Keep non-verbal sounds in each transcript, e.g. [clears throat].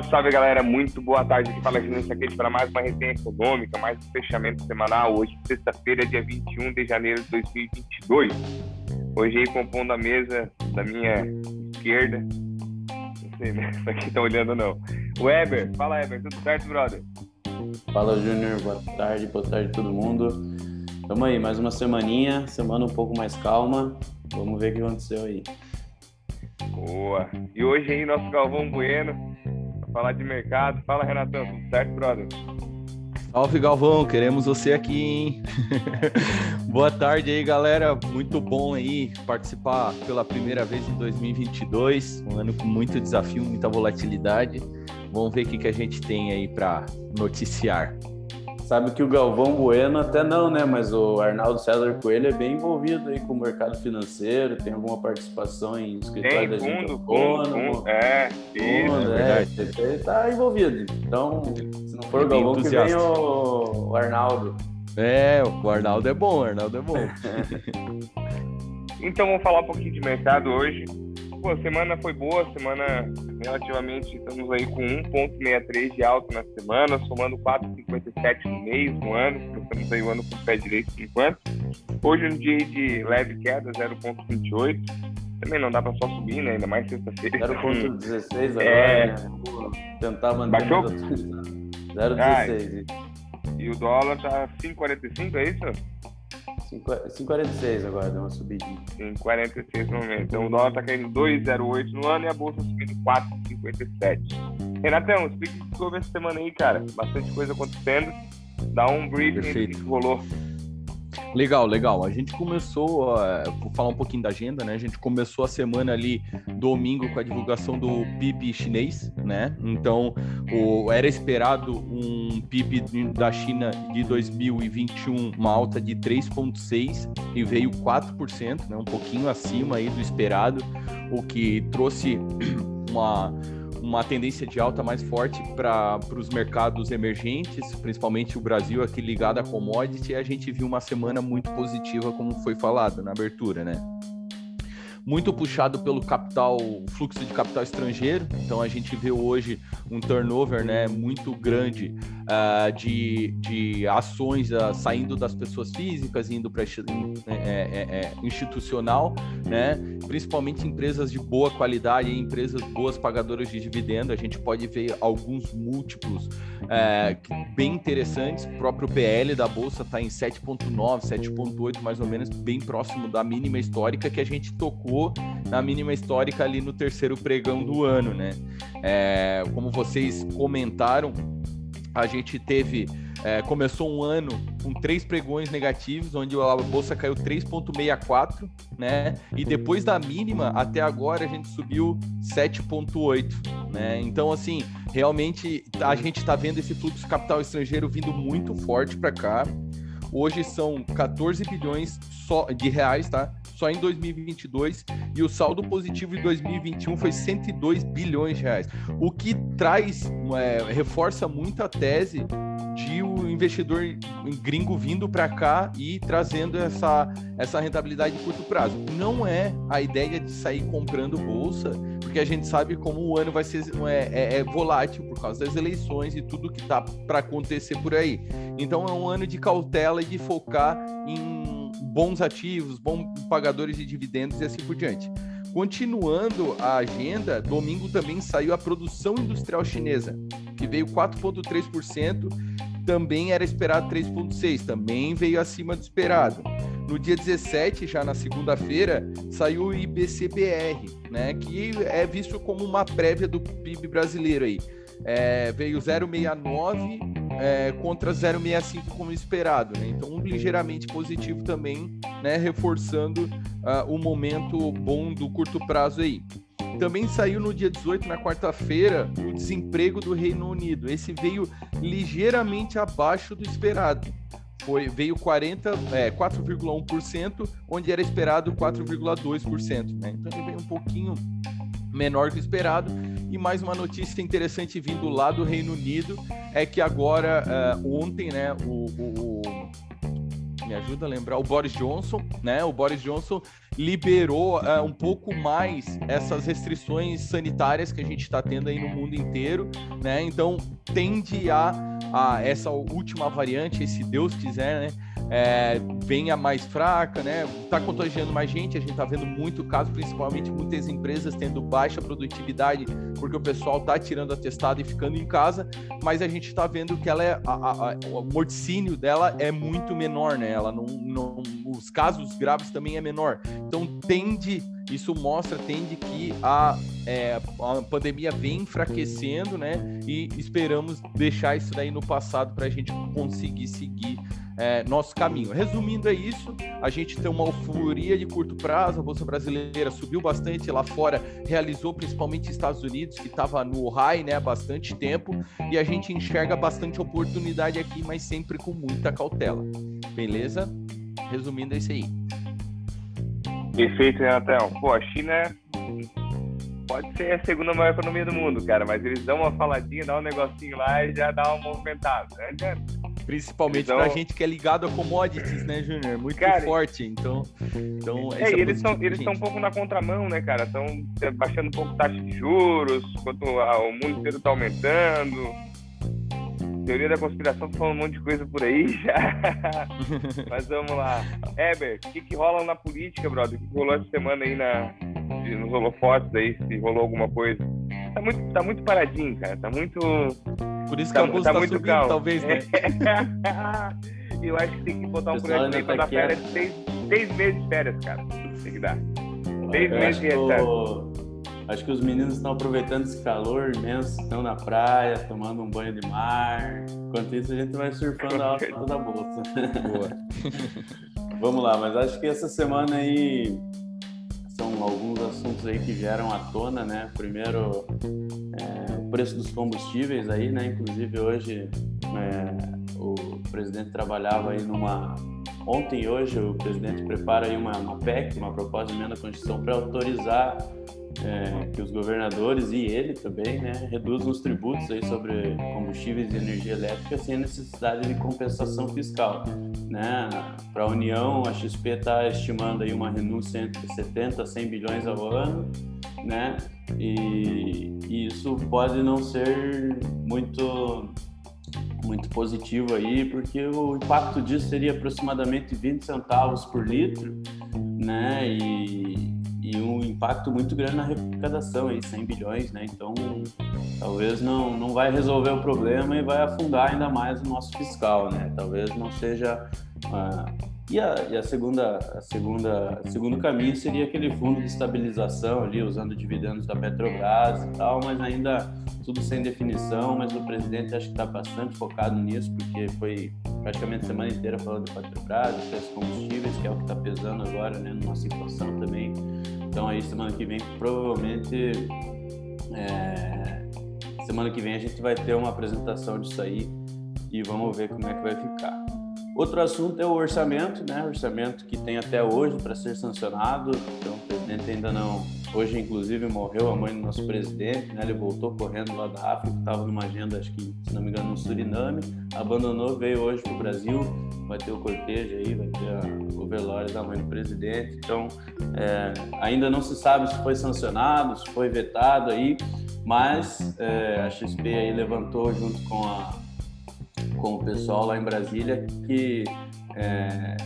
Salve, salve galera, muito boa tarde. Aqui fala gente aqui para mais uma resenha econômica, mais um fechamento semanal. Hoje, sexta-feira, dia 21 de janeiro de 2022. Hoje, aí, compondo a mesa da minha esquerda, não sei né, se aqui tá olhando não. O Eber, fala Eber, tudo certo, brother? Fala Júnior, boa tarde, boa tarde todo mundo. Tamo aí, mais uma semaninha, semana um pouco mais calma. Vamos ver o que aconteceu aí. Boa. E hoje aí, nosso Galvão Bueno, falar de mercado. Fala, Renatão, tudo certo, brother? Salve, Galvão, queremos você aqui, hein? [laughs] Boa tarde aí, galera. Muito bom aí participar pela primeira vez em 2022. Um ano com muito desafio, muita volatilidade. Vamos ver o que, que a gente tem aí para noticiar. Sabe que o Galvão Bueno até não, né? Mas o Arnaldo César Coelho é bem envolvido aí com o mercado financeiro, tem alguma participação em escritório tem, fundo, fundo, fundo, é, isso, fundo, é, é ele tá envolvido. Então, se não for o Galvão, que vem o, o Arnaldo. É, o Arnaldo é bom, o Arnaldo é bom. [laughs] então vamos falar um pouquinho de mercado hoje. Pô, a semana foi boa, semana relativamente, estamos aí com 1,63 de alta na semana, somando 4,57 no mês, no ano, estamos aí o ano com o pé direito por enquanto. Hoje um dia de leve queda, 0,28. Também não dá para só subir, né? Ainda mais sexta-feira. 0,16 agora, é... né? Vou tentar manter. Baixou? 0,16. Ah, e o dólar tá 5,45, é isso? 5,46 agora, deu uma subidinha. 5,46 no momento. Então o dólar tá caindo 2,08 no ano e a bolsa subindo 4,57. Renatão, explique sobre essa semana aí, cara. Bastante coisa acontecendo. Dá um briefing do que rolou. Legal, legal. A gente começou, uh, vou falar um pouquinho da agenda, né? A gente começou a semana ali domingo com a divulgação do PIB chinês, né? Então, o, era esperado um PIB da China de 2021, uma alta de 3,6 e veio 4%, né? Um pouquinho acima aí do esperado, o que trouxe [clears throat] uma uma tendência de alta mais forte para os mercados emergentes, principalmente o Brasil aqui ligado a commodity, e a gente viu uma semana muito positiva, como foi falado na abertura, né? muito puxado pelo capital, fluxo de capital estrangeiro. Então a gente vê hoje um turnover né, muito grande uh, de, de ações uh, saindo das pessoas físicas, indo para é, é, é, institucional, né? principalmente empresas de boa qualidade, empresas boas pagadoras de dividendo. A gente pode ver alguns múltiplos é, bem interessantes. O próprio PL da Bolsa está em 7,9, 7,8, mais ou menos, bem próximo da mínima histórica que a gente tocou na mínima histórica ali no terceiro pregão do ano, né? É, como vocês comentaram, a gente teve é, começou um ano com três pregões negativos, onde a bolsa caiu 3,64, né? E depois da mínima, até agora a gente subiu 7,8, né? Então, assim, realmente a gente está vendo esse fluxo de capital estrangeiro vindo muito forte para cá. Hoje são 14 bilhões só de reais, tá? Só em 2022 e o saldo positivo de 2021 foi 102 bilhões de reais. O que traz, é, reforça muito a tese de o investidor gringo vindo para cá e trazendo essa, essa rentabilidade de curto prazo. Não é a ideia de sair comprando bolsa, porque a gente sabe como o ano vai ser é, é, é volátil por causa das eleições e tudo que está para acontecer por aí. Então é um ano de cautela e de focar em bons ativos, bons pagadores de dividendos e assim por diante. Continuando a agenda, domingo também saiu a produção industrial chinesa, que veio 4,3%, também era esperado 3,6%, também veio acima do esperado. No dia 17, já na segunda-feira, saiu o IBCBR, né, que é visto como uma prévia do PIB brasileiro aí. É, veio 0,69 é, contra 0,65 como esperado, né? Então, um ligeiramente positivo também, né? Reforçando uh, o momento bom do curto prazo aí. Também saiu no dia 18, na quarta-feira, o desemprego do Reino Unido. Esse veio ligeiramente abaixo do esperado. Foi, veio 40, é, 4,1%, onde era esperado 4,2%. Né? Então ele veio um pouquinho menor que o esperado. E mais uma notícia interessante vindo lá do Reino Unido é que agora, uh, ontem, né, o, o, o me ajuda a lembrar, o Boris Johnson, né? O Boris Johnson liberou uh, um pouco mais essas restrições sanitárias que a gente está tendo aí no mundo inteiro, né? Então tende a, a essa última variante, se Deus quiser, né? É, venha mais fraca, né? Está contagiando mais gente, a gente está vendo muito caso, principalmente muitas empresas tendo baixa produtividade, porque o pessoal está tirando atestado e ficando em casa, mas a gente está vendo que ela é, a, a, o morticínio dela é muito menor, né? Ela não, não, os casos graves também é menor. Então tende isso mostra, tende que a, é, a pandemia vem enfraquecendo, né? E esperamos deixar isso daí no passado para a gente conseguir seguir é, nosso caminho. Resumindo, é isso. A gente tem uma euforia de curto prazo. A Bolsa Brasileira subiu bastante lá fora, realizou principalmente Estados Unidos, que estava no high né, há bastante tempo. E a gente enxerga bastante oportunidade aqui, mas sempre com muita cautela. Beleza? Resumindo, é isso aí. Perfeito, Renatão. Pô, a China pode ser a segunda maior economia do mundo, cara, mas eles dão uma faladinha, dão um negocinho lá e já dá uma movimentada. Né? Principalmente então, pra gente que é ligado a commodities, né, Júnior? Muito cara, forte. Então, então é, e eles estão eles estão um pouco na contramão, né, cara? Estão baixando um pouco taxa de juros, enquanto o mundo inteiro está aumentando. Teoria da conspiração, falando um monte de coisa por aí já. [laughs] Mas vamos lá. Heber, o que, que rola na política, brother? O que rolou essa semana aí na, nos holofotes aí, se rolou alguma coisa? Tá muito, tá muito paradinho, cara. Tá muito por isso que tá, a bolsa tá, tá muito subindo, calmo. talvez, né? [laughs] eu acho que tem que botar um projeto aí pra dar férias de seis, seis meses de férias, cara. Tem que dar. Seis meses de recesso. Acho que os meninos estão aproveitando esse calor imenso, estão na praia, tomando um banho de mar. Enquanto isso, a gente vai surfando a alta [laughs] da bolsa. Boa. [laughs] Vamos lá, mas acho que essa semana aí são alguns assuntos aí que vieram à tona, né? Primeiro, é, preço dos combustíveis aí, né? Inclusive hoje é, o presidente trabalhava aí numa ontem e hoje o presidente prepara aí uma, uma PEC, uma proposta de emenda à Constituição para autorizar é, que os governadores e ele também, né, reduzam os tributos aí sobre combustíveis e energia elétrica sem necessidade de compensação fiscal, né? Para a União, a XP está estimando aí uma renúncia entre 70 a 100 bilhões ao ano, né? E, e isso pode não ser muito muito positivo aí, porque o impacto disso seria aproximadamente 20 centavos por litro, né? E, e um impacto muito grande na arrecadação, aí, 100 bilhões, né? Então, talvez não, não vai resolver o problema e vai afundar ainda mais o nosso fiscal, né? Talvez não seja uh, e a, e a segunda, a segunda, segundo caminho seria aquele fundo de estabilização ali, usando dividendos da Petrobras e tal, mas ainda tudo sem definição. Mas o presidente acho que está bastante focado nisso, porque foi praticamente a semana inteira falando de Petrobras, preços combustíveis, que é o que está pesando agora, né, na nossa inflação também. Então aí semana que vem provavelmente é, semana que vem a gente vai ter uma apresentação disso aí e vamos ver como é que vai ficar. Outro assunto é o orçamento, né? O orçamento que tem até hoje para ser sancionado. Então, o presidente ainda não. Hoje, inclusive, morreu a mãe do nosso presidente, né? Ele voltou correndo lá da África, estava numa agenda, acho que, se não me engano, no Suriname, abandonou, veio hoje para o Brasil. Vai ter o cortejo aí, vai ter a, o velório da mãe do presidente. Então, é, ainda não se sabe se foi sancionado, se foi vetado aí, mas é, a XP aí levantou junto com a com o pessoal lá em Brasília que é,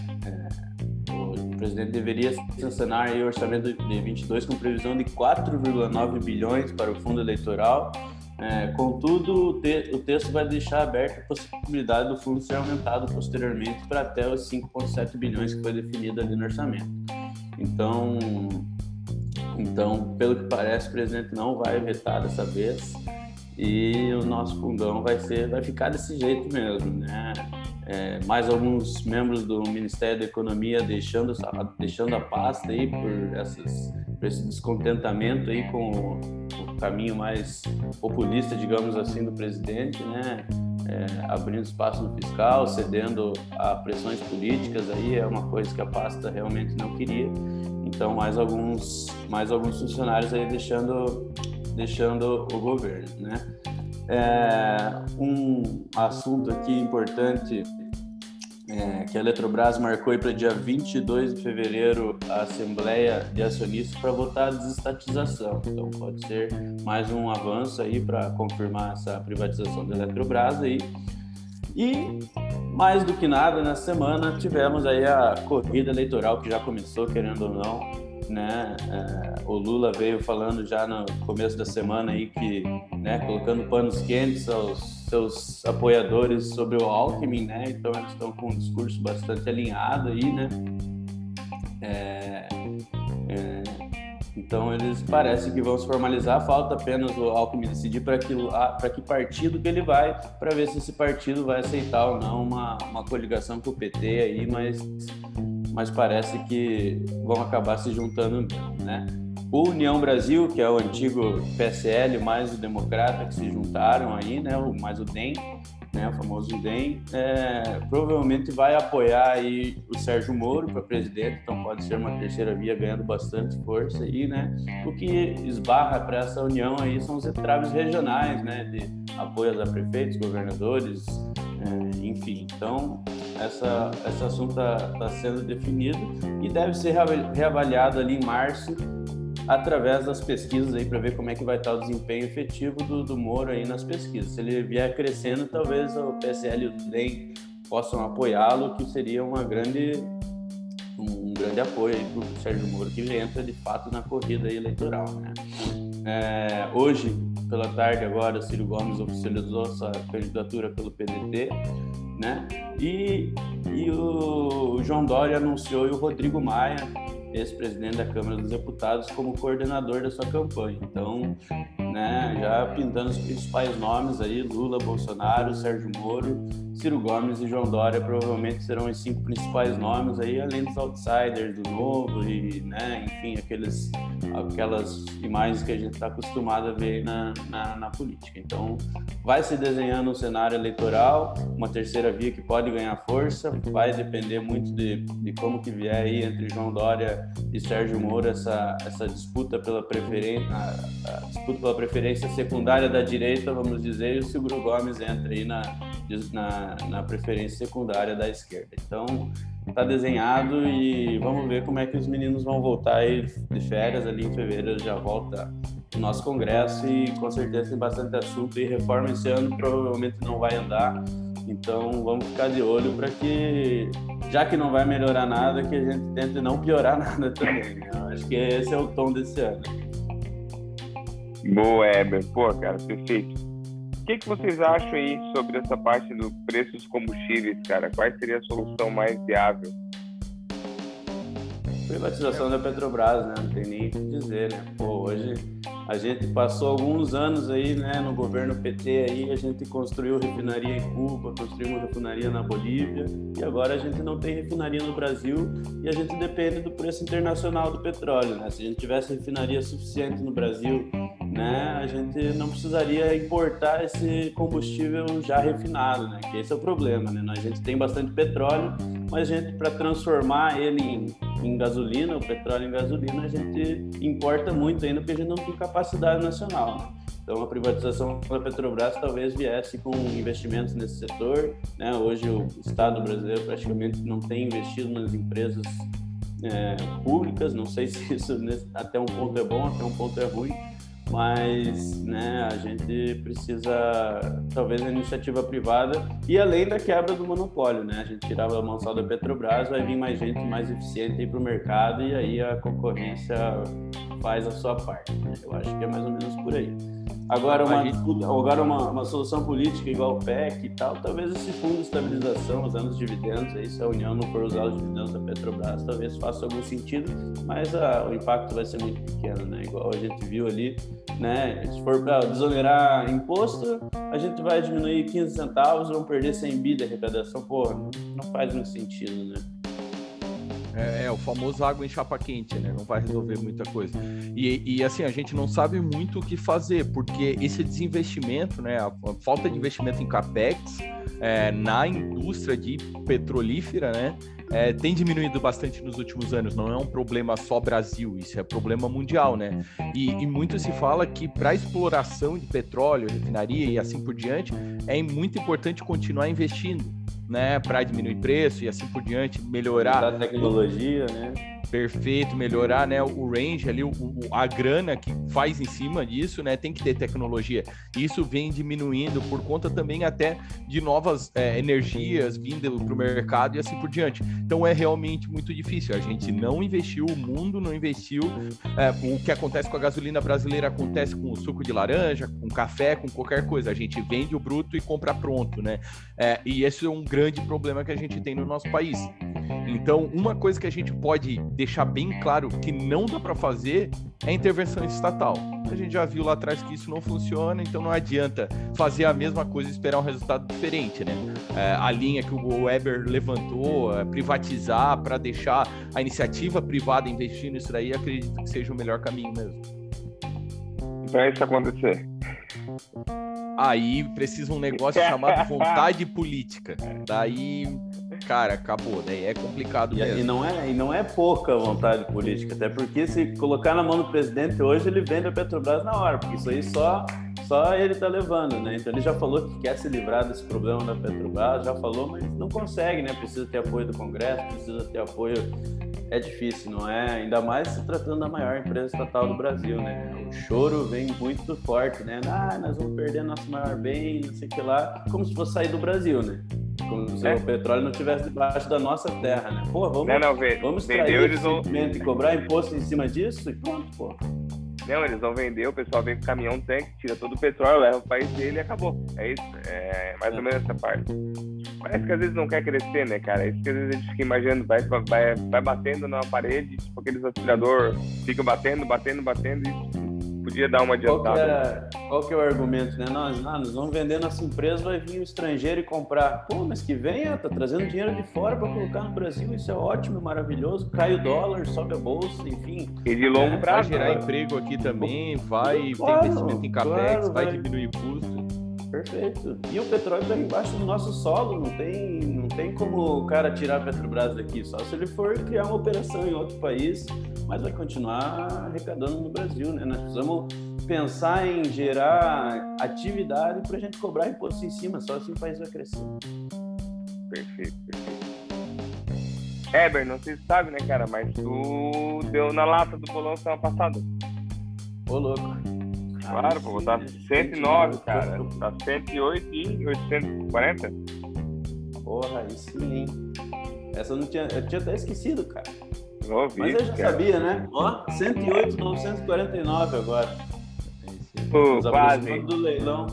presidente deveria sancionar o orçamento de 22 com previsão de 4,9 bilhões para o fundo eleitoral. É, contudo, o, te, o, texto vai deixar aberta a possibilidade do fundo ser aumentado posteriormente para até os 5,7 bilhões que foi definido ali no orçamento. Então, então, pelo que parece, o presidente não vai vetar dessa vez e o nosso fundão vai ser vai ficar desse jeito mesmo né é, mais alguns membros do Ministério da Economia deixando deixando a pasta aí por essas por esse descontentamento aí com o, o caminho mais populista digamos assim do presidente né é, abrindo espaço no fiscal cedendo a pressões políticas aí é uma coisa que a pasta realmente não queria então mais alguns mais alguns funcionários aí deixando deixando o governo, né? É, um assunto aqui importante é, que a Eletrobras marcou para dia 22 de fevereiro a Assembleia de Acionistas para votar a desestatização. Então pode ser mais um avanço aí para confirmar essa privatização da Eletrobras aí. E mais do que nada, na semana tivemos aí a corrida eleitoral que já começou, querendo ou não, né? É, o Lula veio falando já no começo da semana aí que, né, colocando panos quentes aos seus apoiadores sobre o Alckmin, né? Então eles estão com um discurso bastante alinhado aí, né? É, é, então eles parecem que vão se formalizar. Falta apenas o Alckmin decidir para que que partido que ele vai, para ver se esse partido vai aceitar ou não uma, uma coligação com o PT aí, mas mas parece que vão acabar se juntando, né? o União Brasil, que é o antigo PSL mais o Democrata, que se juntaram aí, né, o, mais o DEM, né, o famoso DEM, é, provavelmente vai apoiar aí o Sérgio Moro para presidente, então pode ser uma terceira via ganhando bastante força aí, né? O que esbarra para essa união aí são os entraves regionais, né, de apoios a prefeitos, governadores, é, enfim. Então, essa, esse assunto está tá sendo definido e deve ser reavaliado ali em março através das pesquisas aí para ver como é que vai estar o desempenho efetivo do, do Moro aí nas pesquisas. Se ele vier crescendo, talvez o PSL e o DEM possam apoiá-lo, que seria uma grande um grande apoio para o Sérgio Moro que entra de fato na corrida eleitoral, né? É, hoje, pela tarde agora, Ciro Gomes oficializou sua candidatura pelo PDT, né? E, e o João Dória anunciou e o Rodrigo Maia ex-presidente da Câmara dos Deputados, como coordenador da sua campanha. Então, né, já pintando os principais nomes aí, Lula, Bolsonaro, Sérgio Moro, Ciro Gomes e João Dória provavelmente serão os cinco principais nomes aí, além dos outsiders do Novo e, né, enfim, aqueles, aquelas imagens que a gente está acostumado a ver na, na, na, política. Então, vai se desenhando um cenário eleitoral, uma terceira via que pode ganhar força, vai depender muito de, de como que vier aí entre João Dória e Sérgio Moro essa, essa disputa pela preferência, a, a disputa pela preferência secundária da direita, vamos dizer, e o Ciro Gomes entra aí na, na, na preferência secundária da esquerda. Então, está desenhado e vamos ver como é que os meninos vão voltar aí de férias ali em fevereiro já volta o nosso congresso e com certeza tem bastante assunto e reforma esse ano provavelmente não vai andar então vamos ficar de olho para que já que não vai melhorar nada que a gente tente não piorar [laughs] nada também né? acho que esse é o tom desse ano Boa, Eber. Pô, cara, perfeito. O que, que vocês acham aí sobre essa parte do preço dos combustíveis, cara? Qual seria a solução mais viável? Privatização da Petrobras, né? Não tem nem o que dizer, né? Pô, hoje a gente passou alguns anos aí, né, no governo PT aí, a gente construiu refinaria em Cuba, construiu uma refinaria na Bolívia, e agora a gente não tem refinaria no Brasil e a gente depende do preço internacional do petróleo, né? Se a gente tivesse refinaria suficiente no Brasil né, a gente não precisaria importar esse combustível já refinado, né? Que esse é o problema, né? A gente tem bastante petróleo, mas a gente para transformar ele em, em, gasolina, o petróleo em gasolina, a gente importa muito ainda porque a gente não tem capacidade nacional. Né? Então a privatização da Petrobras talvez viesse com investimentos nesse setor, né? Hoje o Estado brasileiro praticamente não tem investido nas empresas é, públicas, não sei se isso até um ponto é bom, até um ponto é ruim, mas né, a gente precisa talvez a iniciativa privada e além da quebra do monopólio, né? A gente tirava a mão só da Petrobras, vai vir mais gente mais eficiente para o mercado e aí a concorrência faz a sua parte. Né? Eu acho que é mais ou menos por aí. Agora, uma, agora uma, uma solução política igual o PEC e tal, talvez esse fundo de estabilização, usando os dividendos, aí, se a União não for usar os dividendos da Petrobras, talvez faça algum sentido, mas a, o impacto vai ser muito pequeno, né? Igual a gente viu ali, né? Se for para desonerar imposto, a gente vai diminuir 15 centavos, vamos perder 100 bi de arrecadação. Porra, não faz muito sentido, né? É, é, o famoso água em chapa quente, né? Não vai resolver muita coisa. E, e, assim, a gente não sabe muito o que fazer, porque esse desinvestimento, né? A, a falta de investimento em capex é, na indústria de petrolífera, né? É, tem diminuído bastante nos últimos anos. Não é um problema só Brasil, isso é problema mundial, né? E, e muito se fala que para exploração de petróleo, refinaria e assim por diante, é muito importante continuar investindo né, para diminuir preço e assim por diante, melhorar a tecnologia, né? Perfeito, melhorar né, o range ali, o, a grana que faz em cima disso, né? Tem que ter tecnologia. Isso vem diminuindo por conta também até de novas é, energias vindo para o mercado e assim por diante. Então é realmente muito difícil. A gente não investiu, o mundo não investiu. É, o que acontece com a gasolina brasileira acontece com o suco de laranja, com café, com qualquer coisa. A gente vende o bruto e compra pronto, né? É, e esse é um grande problema que a gente tem no nosso país. Então, uma coisa que a gente pode deixar bem claro que não dá para fazer é intervenção estatal. A gente já viu lá atrás que isso não funciona, então não adianta fazer a mesma coisa e esperar um resultado diferente, né? É, a linha que o Weber levantou, é, privatizar para deixar a iniciativa privada investir nisso daí, acredito que seja o melhor caminho mesmo. Para isso acontecer. Aí precisa um negócio chamado vontade política. Daí cara, acabou, daí é complicado mesmo. E, e, não é, e não é pouca vontade política, até porque se colocar na mão do presidente hoje, ele vende a Petrobras na hora, porque isso aí só, só ele tá levando, né? Então ele já falou que quer se livrar desse problema da Petrobras, já falou, mas não consegue, né? Precisa ter apoio do Congresso, precisa ter apoio. É difícil, não é? Ainda mais se tratando da maior empresa estatal do Brasil, né? Choro vem muito forte, né? Ah, nós vamos perder nosso maior bem, não sei o que lá, como se fosse sair do Brasil, né? Como se é. o petróleo não estivesse debaixo da nossa terra, né? Pô, vamos, não, não, vê, vamos vendeu, eles vão... e cobrar imposto em cima disso e pronto, pô. Não, eles vão vender, o pessoal vem com caminhão tanque, tira todo o petróleo, leva o país dele e acabou. É isso, é mais ou menos essa parte. Parece que às vezes não quer crescer, né, cara? É isso que às vezes a gente fica imaginando, vai, vai, vai batendo na parede, tipo aqueles aspirador, fica batendo, batendo, batendo e podia dar uma adiantada. Qual que, é, qual que é o argumento, né? Nós, ah, nós vamos vender nossa empresa, vai vir o estrangeiro e comprar. Pô, mas que venha, tá trazendo dinheiro de fora para colocar no Brasil, isso é ótimo, maravilhoso. Cai o dólar, sobe a bolsa, enfim. E de longo é, prazo. Vai gerar né? emprego aqui também, vai claro, ter investimento em capex, claro, vai, vai diminuir custo. Perfeito. E o petróleo está embaixo do nosso solo, não tem, não tem como o cara tirar a Petrobras daqui, só se ele for criar uma operação em outro país, mas vai continuar arrecadando no Brasil, né? Nós precisamos pensar em gerar atividade para a gente cobrar imposto em cima, só assim o país vai crescer. Perfeito, perfeito. Heber, não sei se sabe, né, cara, mas tu deu na lata do bolão semana passada. Ô, louco. Claro, vou botar 109, cara. Tá 108 e 840. Porra, aí sim? Essa eu não tinha. Eu tinha até esquecido, cara. Ouvi, Mas eu já cara. sabia, né? Ó, 108, 949 agora. Pô, quase. do leilão.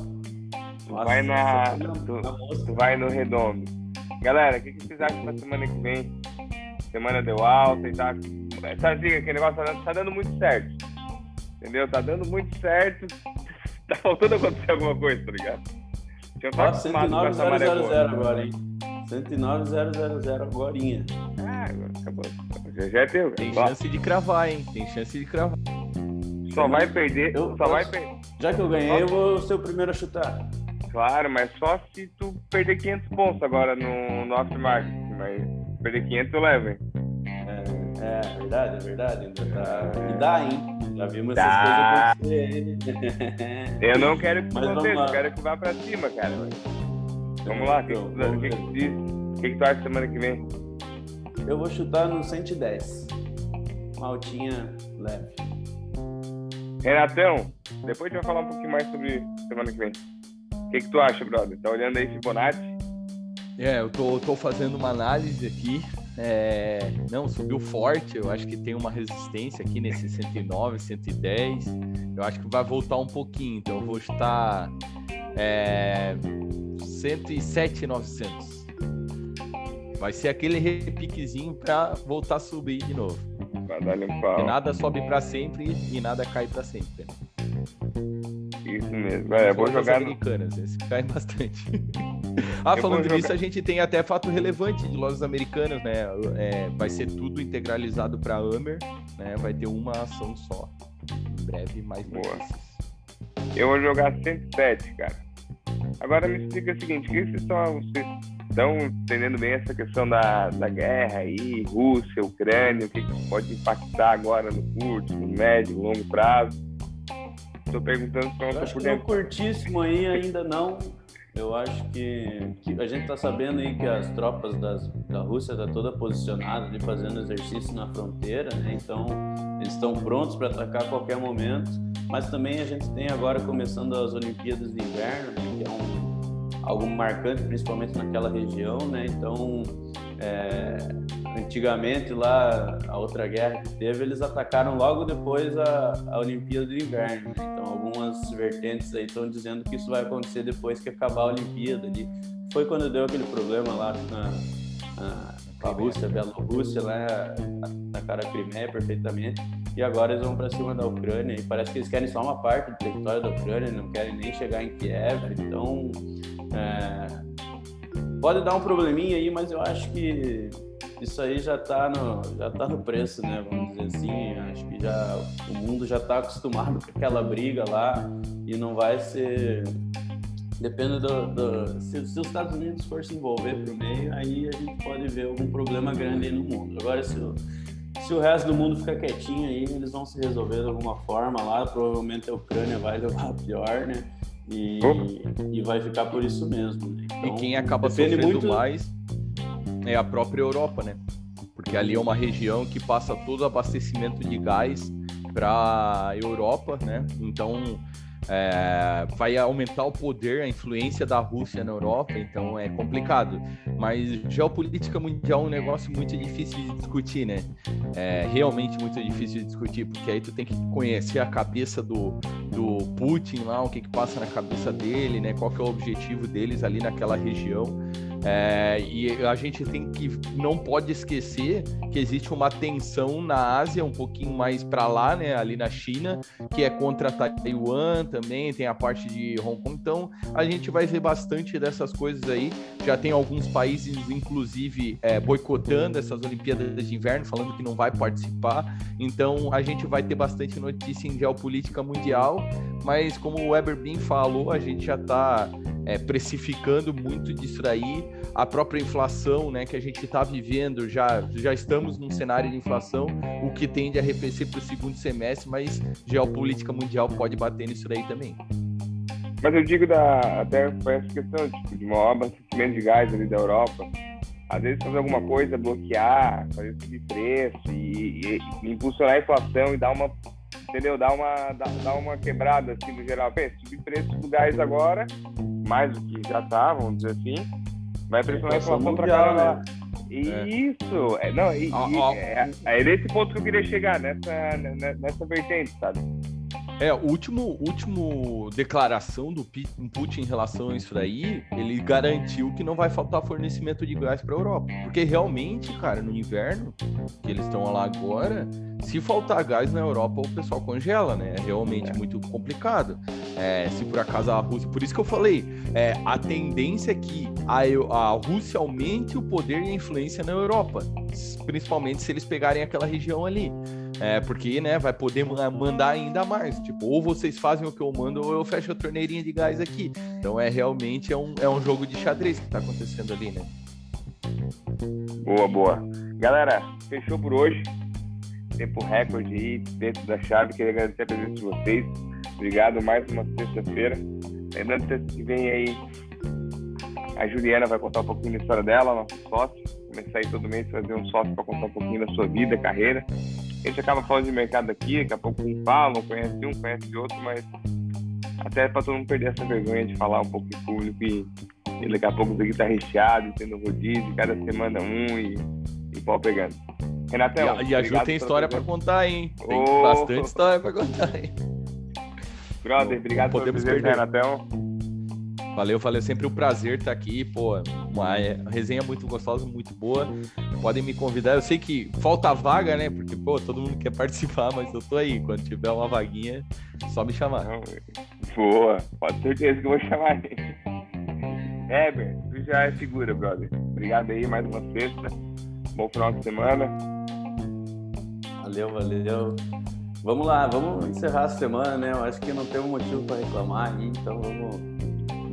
Nossa, vai na. Tu, tu, vai no redondo. Galera, o que, que vocês acham pra semana que vem? Semana deu alta e tá. Sabe, aquele negócio tá, tá dando muito certo. Entendeu? Tá dando muito certo. [laughs] Tá faltando acontecer alguma coisa, tá ligado? Tinha tá 109,000 agora, hein? 109,000 agora. Ah, agora acabou. Já, é teu. Tem chance de cravar, hein? Tem chance de cravar. Só vai perder. Eu, só posso, vai perder. Já que eu ganhei, eu vou ser o primeiro a chutar. Claro, mas só se tu perder 500 pontos agora no, no aftermarket. Mas perder 500 eu levo, hein? É, é verdade, é verdade. Ainda tá... E dá, hein? Já vimos tá. essas coisas acontecer. Eu não quero que [laughs] aconteça, eu quero que vá pra cima, cara. Vamos lá, o que, então, que, que, diz? Que, que tu acha semana que vem? Eu vou chutar no 110. Uma altinha leve. Renatão, depois a gente vai falar um pouquinho mais sobre semana que vem. O que, que tu acha, brother? Tá olhando aí Fibonacci? É, eu tô, tô fazendo uma análise aqui é, não, subiu forte. Eu acho que tem uma resistência aqui nesse 109, 110. Eu acho que vai voltar um pouquinho. Então eu vou estar é, 107, 900. Vai ser aquele repiquezinho para voltar a subir de novo. Vai dar nada sobe para sempre e nada cai para sempre. Isso mesmo. É, vou jogar americanas, esse cai [laughs] bastante. Ah, eu falando nisso, a gente tem até fato relevante de lojas americanas, né? É, vai ser tudo integralizado para Amer, né? Vai ter uma ação só. Em breve, mais Boa. Eu vou jogar 107, cara. Agora me explica o seguinte, o que vocês estão, vocês estão entendendo bem essa questão da, da guerra aí, Rússia, Ucrânia, o que, que pode impactar agora no curto, no médio, no longo prazo? Tô perguntando se eu por dentro. curtíssimo aí ainda não, Eu acho que, que a gente está sabendo aí que as tropas das, da Rússia tá toda posicionada ali fazendo exercício na fronteira, né? Então eles estão prontos para atacar a qualquer momento. Mas também a gente tem agora começando as Olimpíadas de Inverno, né? que é um, algo marcante, principalmente naquela região, né? Então é, antigamente lá a outra guerra que teve eles atacaram logo depois a, a Olimpíada de Inverno né? então algumas vertentes aí estão dizendo que isso vai acontecer depois que acabar a Olimpíada ali foi quando deu aquele problema lá na, na com a Rússia, Bielorrússia lá atacaram a Crimeia perfeitamente e agora eles vão para cima da Ucrânia e parece que eles querem só uma parte do território da Ucrânia não querem nem chegar em Kiev então é, pode dar um probleminha aí mas eu acho que isso aí já está no, já tá no preço, né? Vamos dizer assim. Acho que já o mundo já está acostumado com aquela briga lá e não vai ser. Depende do. do se, se, os Estados Unidos for se envolver pro meio, aí a gente pode ver algum problema grande aí no mundo. Agora, se o, se o resto do mundo ficar quietinho aí, eles vão se resolver de alguma forma lá. Provavelmente a Ucrânia vai levar pior, né? E, e vai ficar por isso mesmo. Né? Então, e quem acaba sofrendo muito... mais é a própria Europa, né? Porque ali é uma região que passa todo o abastecimento de gás para a Europa, né? Então é, vai aumentar o poder, a influência da Rússia na Europa, então é complicado. Mas geopolítica mundial é um negócio muito difícil de discutir, né? É realmente muito difícil de discutir, porque aí tu tem que conhecer a cabeça do, do Putin lá, o que que passa na cabeça dele, né? Qual que é o objetivo deles ali naquela região. É, e a gente tem que não pode esquecer que existe uma tensão na Ásia, um pouquinho mais para lá, né, ali na China, que é contra Taiwan também, tem a parte de Hong Kong. Então, a gente vai ver bastante dessas coisas aí. Já tem alguns países, inclusive, é, boicotando essas Olimpíadas de Inverno, falando que não vai participar. Então, a gente vai ter bastante notícia em geopolítica mundial. Mas, como o Weber Bean falou, a gente já está é, precificando muito disso daí. A própria inflação né, que a gente está vivendo, já, já estamos num cenário de inflação, o que tende a arrefecer para o segundo semestre, mas geopolítica mundial pode bater nisso daí também. Mas eu digo da, até por essa questão tipo, de maior abastecimento de gás ali da Europa, às vezes fazer alguma coisa, bloquear, fazer subir preço e, e, e impulsionar a inflação e dar uma entendeu? Dar uma, dar, dar uma quebrada assim no geral. Bem, subir preço do gás agora, mais do que já tá, vamos dizer assim, vai pressionar a inflação para cá. Né? Isso, é. não, e, oh. É, é nesse ponto que eu queria chegar, nessa, nessa vertente, sabe? É, o último, último declaração do Putin em relação a isso daí, ele garantiu que não vai faltar fornecimento de gás para a Europa. Porque realmente, cara, no inverno, que eles estão lá agora, se faltar gás na Europa, o pessoal congela, né? É realmente é. muito complicado. É, se por acaso a Rússia. Por isso que eu falei, é, a tendência é que a, a Rússia aumente o poder e a influência na Europa, principalmente se eles pegarem aquela região ali. É, porque, né, vai poder mandar ainda mais. Tipo, ou vocês fazem o que eu mando, ou eu fecho a torneirinha de gás aqui. Então é realmente é um, é um jogo de xadrez que tá acontecendo ali, né? Boa, boa. Galera, fechou por hoje. Tempo recorde aí dentro da chave. Queria agradecer a presença de vocês. Obrigado mais uma sexta-feira. Lembrando que vem aí a Juliana vai contar um pouquinho da história dela, nosso sócio. Começar aí todo mês fazer um sócio para contar um pouquinho da sua vida, carreira. A gente acaba falando de mercado aqui, daqui a pouco um fala, conhece um, conhece outro, mas até para todo mundo perder essa vergonha de falar um pouco em público e, e daqui a pouco isso aqui tá recheado, tendo rodízio, cada semana um e, e pau pegando. Renatão, e, e a Ju tem história para contar, hein? Tem oh. bastante história para contar, hein? Brother, obrigado pelo presença, Renatão. Valeu, valeu. Sempre um prazer estar aqui. Pô, uma resenha muito gostosa, muito boa. Podem me convidar. Eu sei que falta vaga, né? Porque, pô, todo mundo quer participar, mas eu tô aí. Quando tiver uma vaguinha, só me chamar. Boa, pode ter certeza que eu vou chamar. Heber, tu já é figura, brother. Obrigado aí, mais uma sexta. Bom final de semana. Valeu, valeu. Vamos lá, vamos encerrar a semana, né? Eu acho que não tem um motivo para reclamar aí, então vamos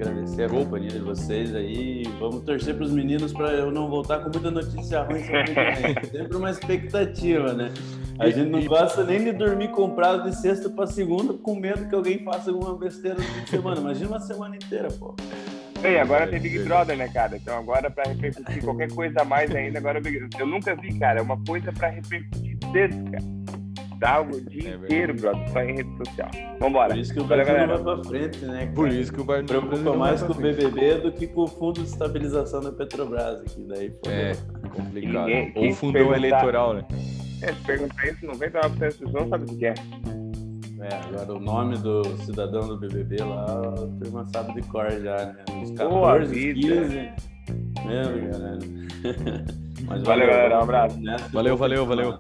agradecer a companhia de vocês aí. Vamos torcer para os meninos para eu não voltar com muita notícia ruim. Sempre uma expectativa, né? A gente não gosta nem de dormir comprado de sexta para segunda com medo que alguém faça alguma besteira no fim de semana. Imagina uma semana inteira, pô. Ei, agora tem Big Brother, né, cara? Então agora pra repercutir qualquer coisa a mais ainda, agora eu nunca vi, cara, uma coisa pra repercutir tanto, cara. Tá o dia é inteiro, brother, só em rede social. Vambora. Por isso que o Brasil não vai pra frente, né? Cara? Por isso que o Brasil preocupa mais com o BBB do que com o fundo de estabilização da Petrobras aqui. Daí, é, complicado. Ninguém, Ou fundão eleitoral, né? É, se perguntar isso, 99% das pessoas não sabem o que é. É, agora o nome do cidadão do BBB lá, a turma sabe de cor já, né? Uns 14, 15. Meu, galera. [laughs] Mas valeu, valeu galera. Um abraço. Valeu, valeu, valeu.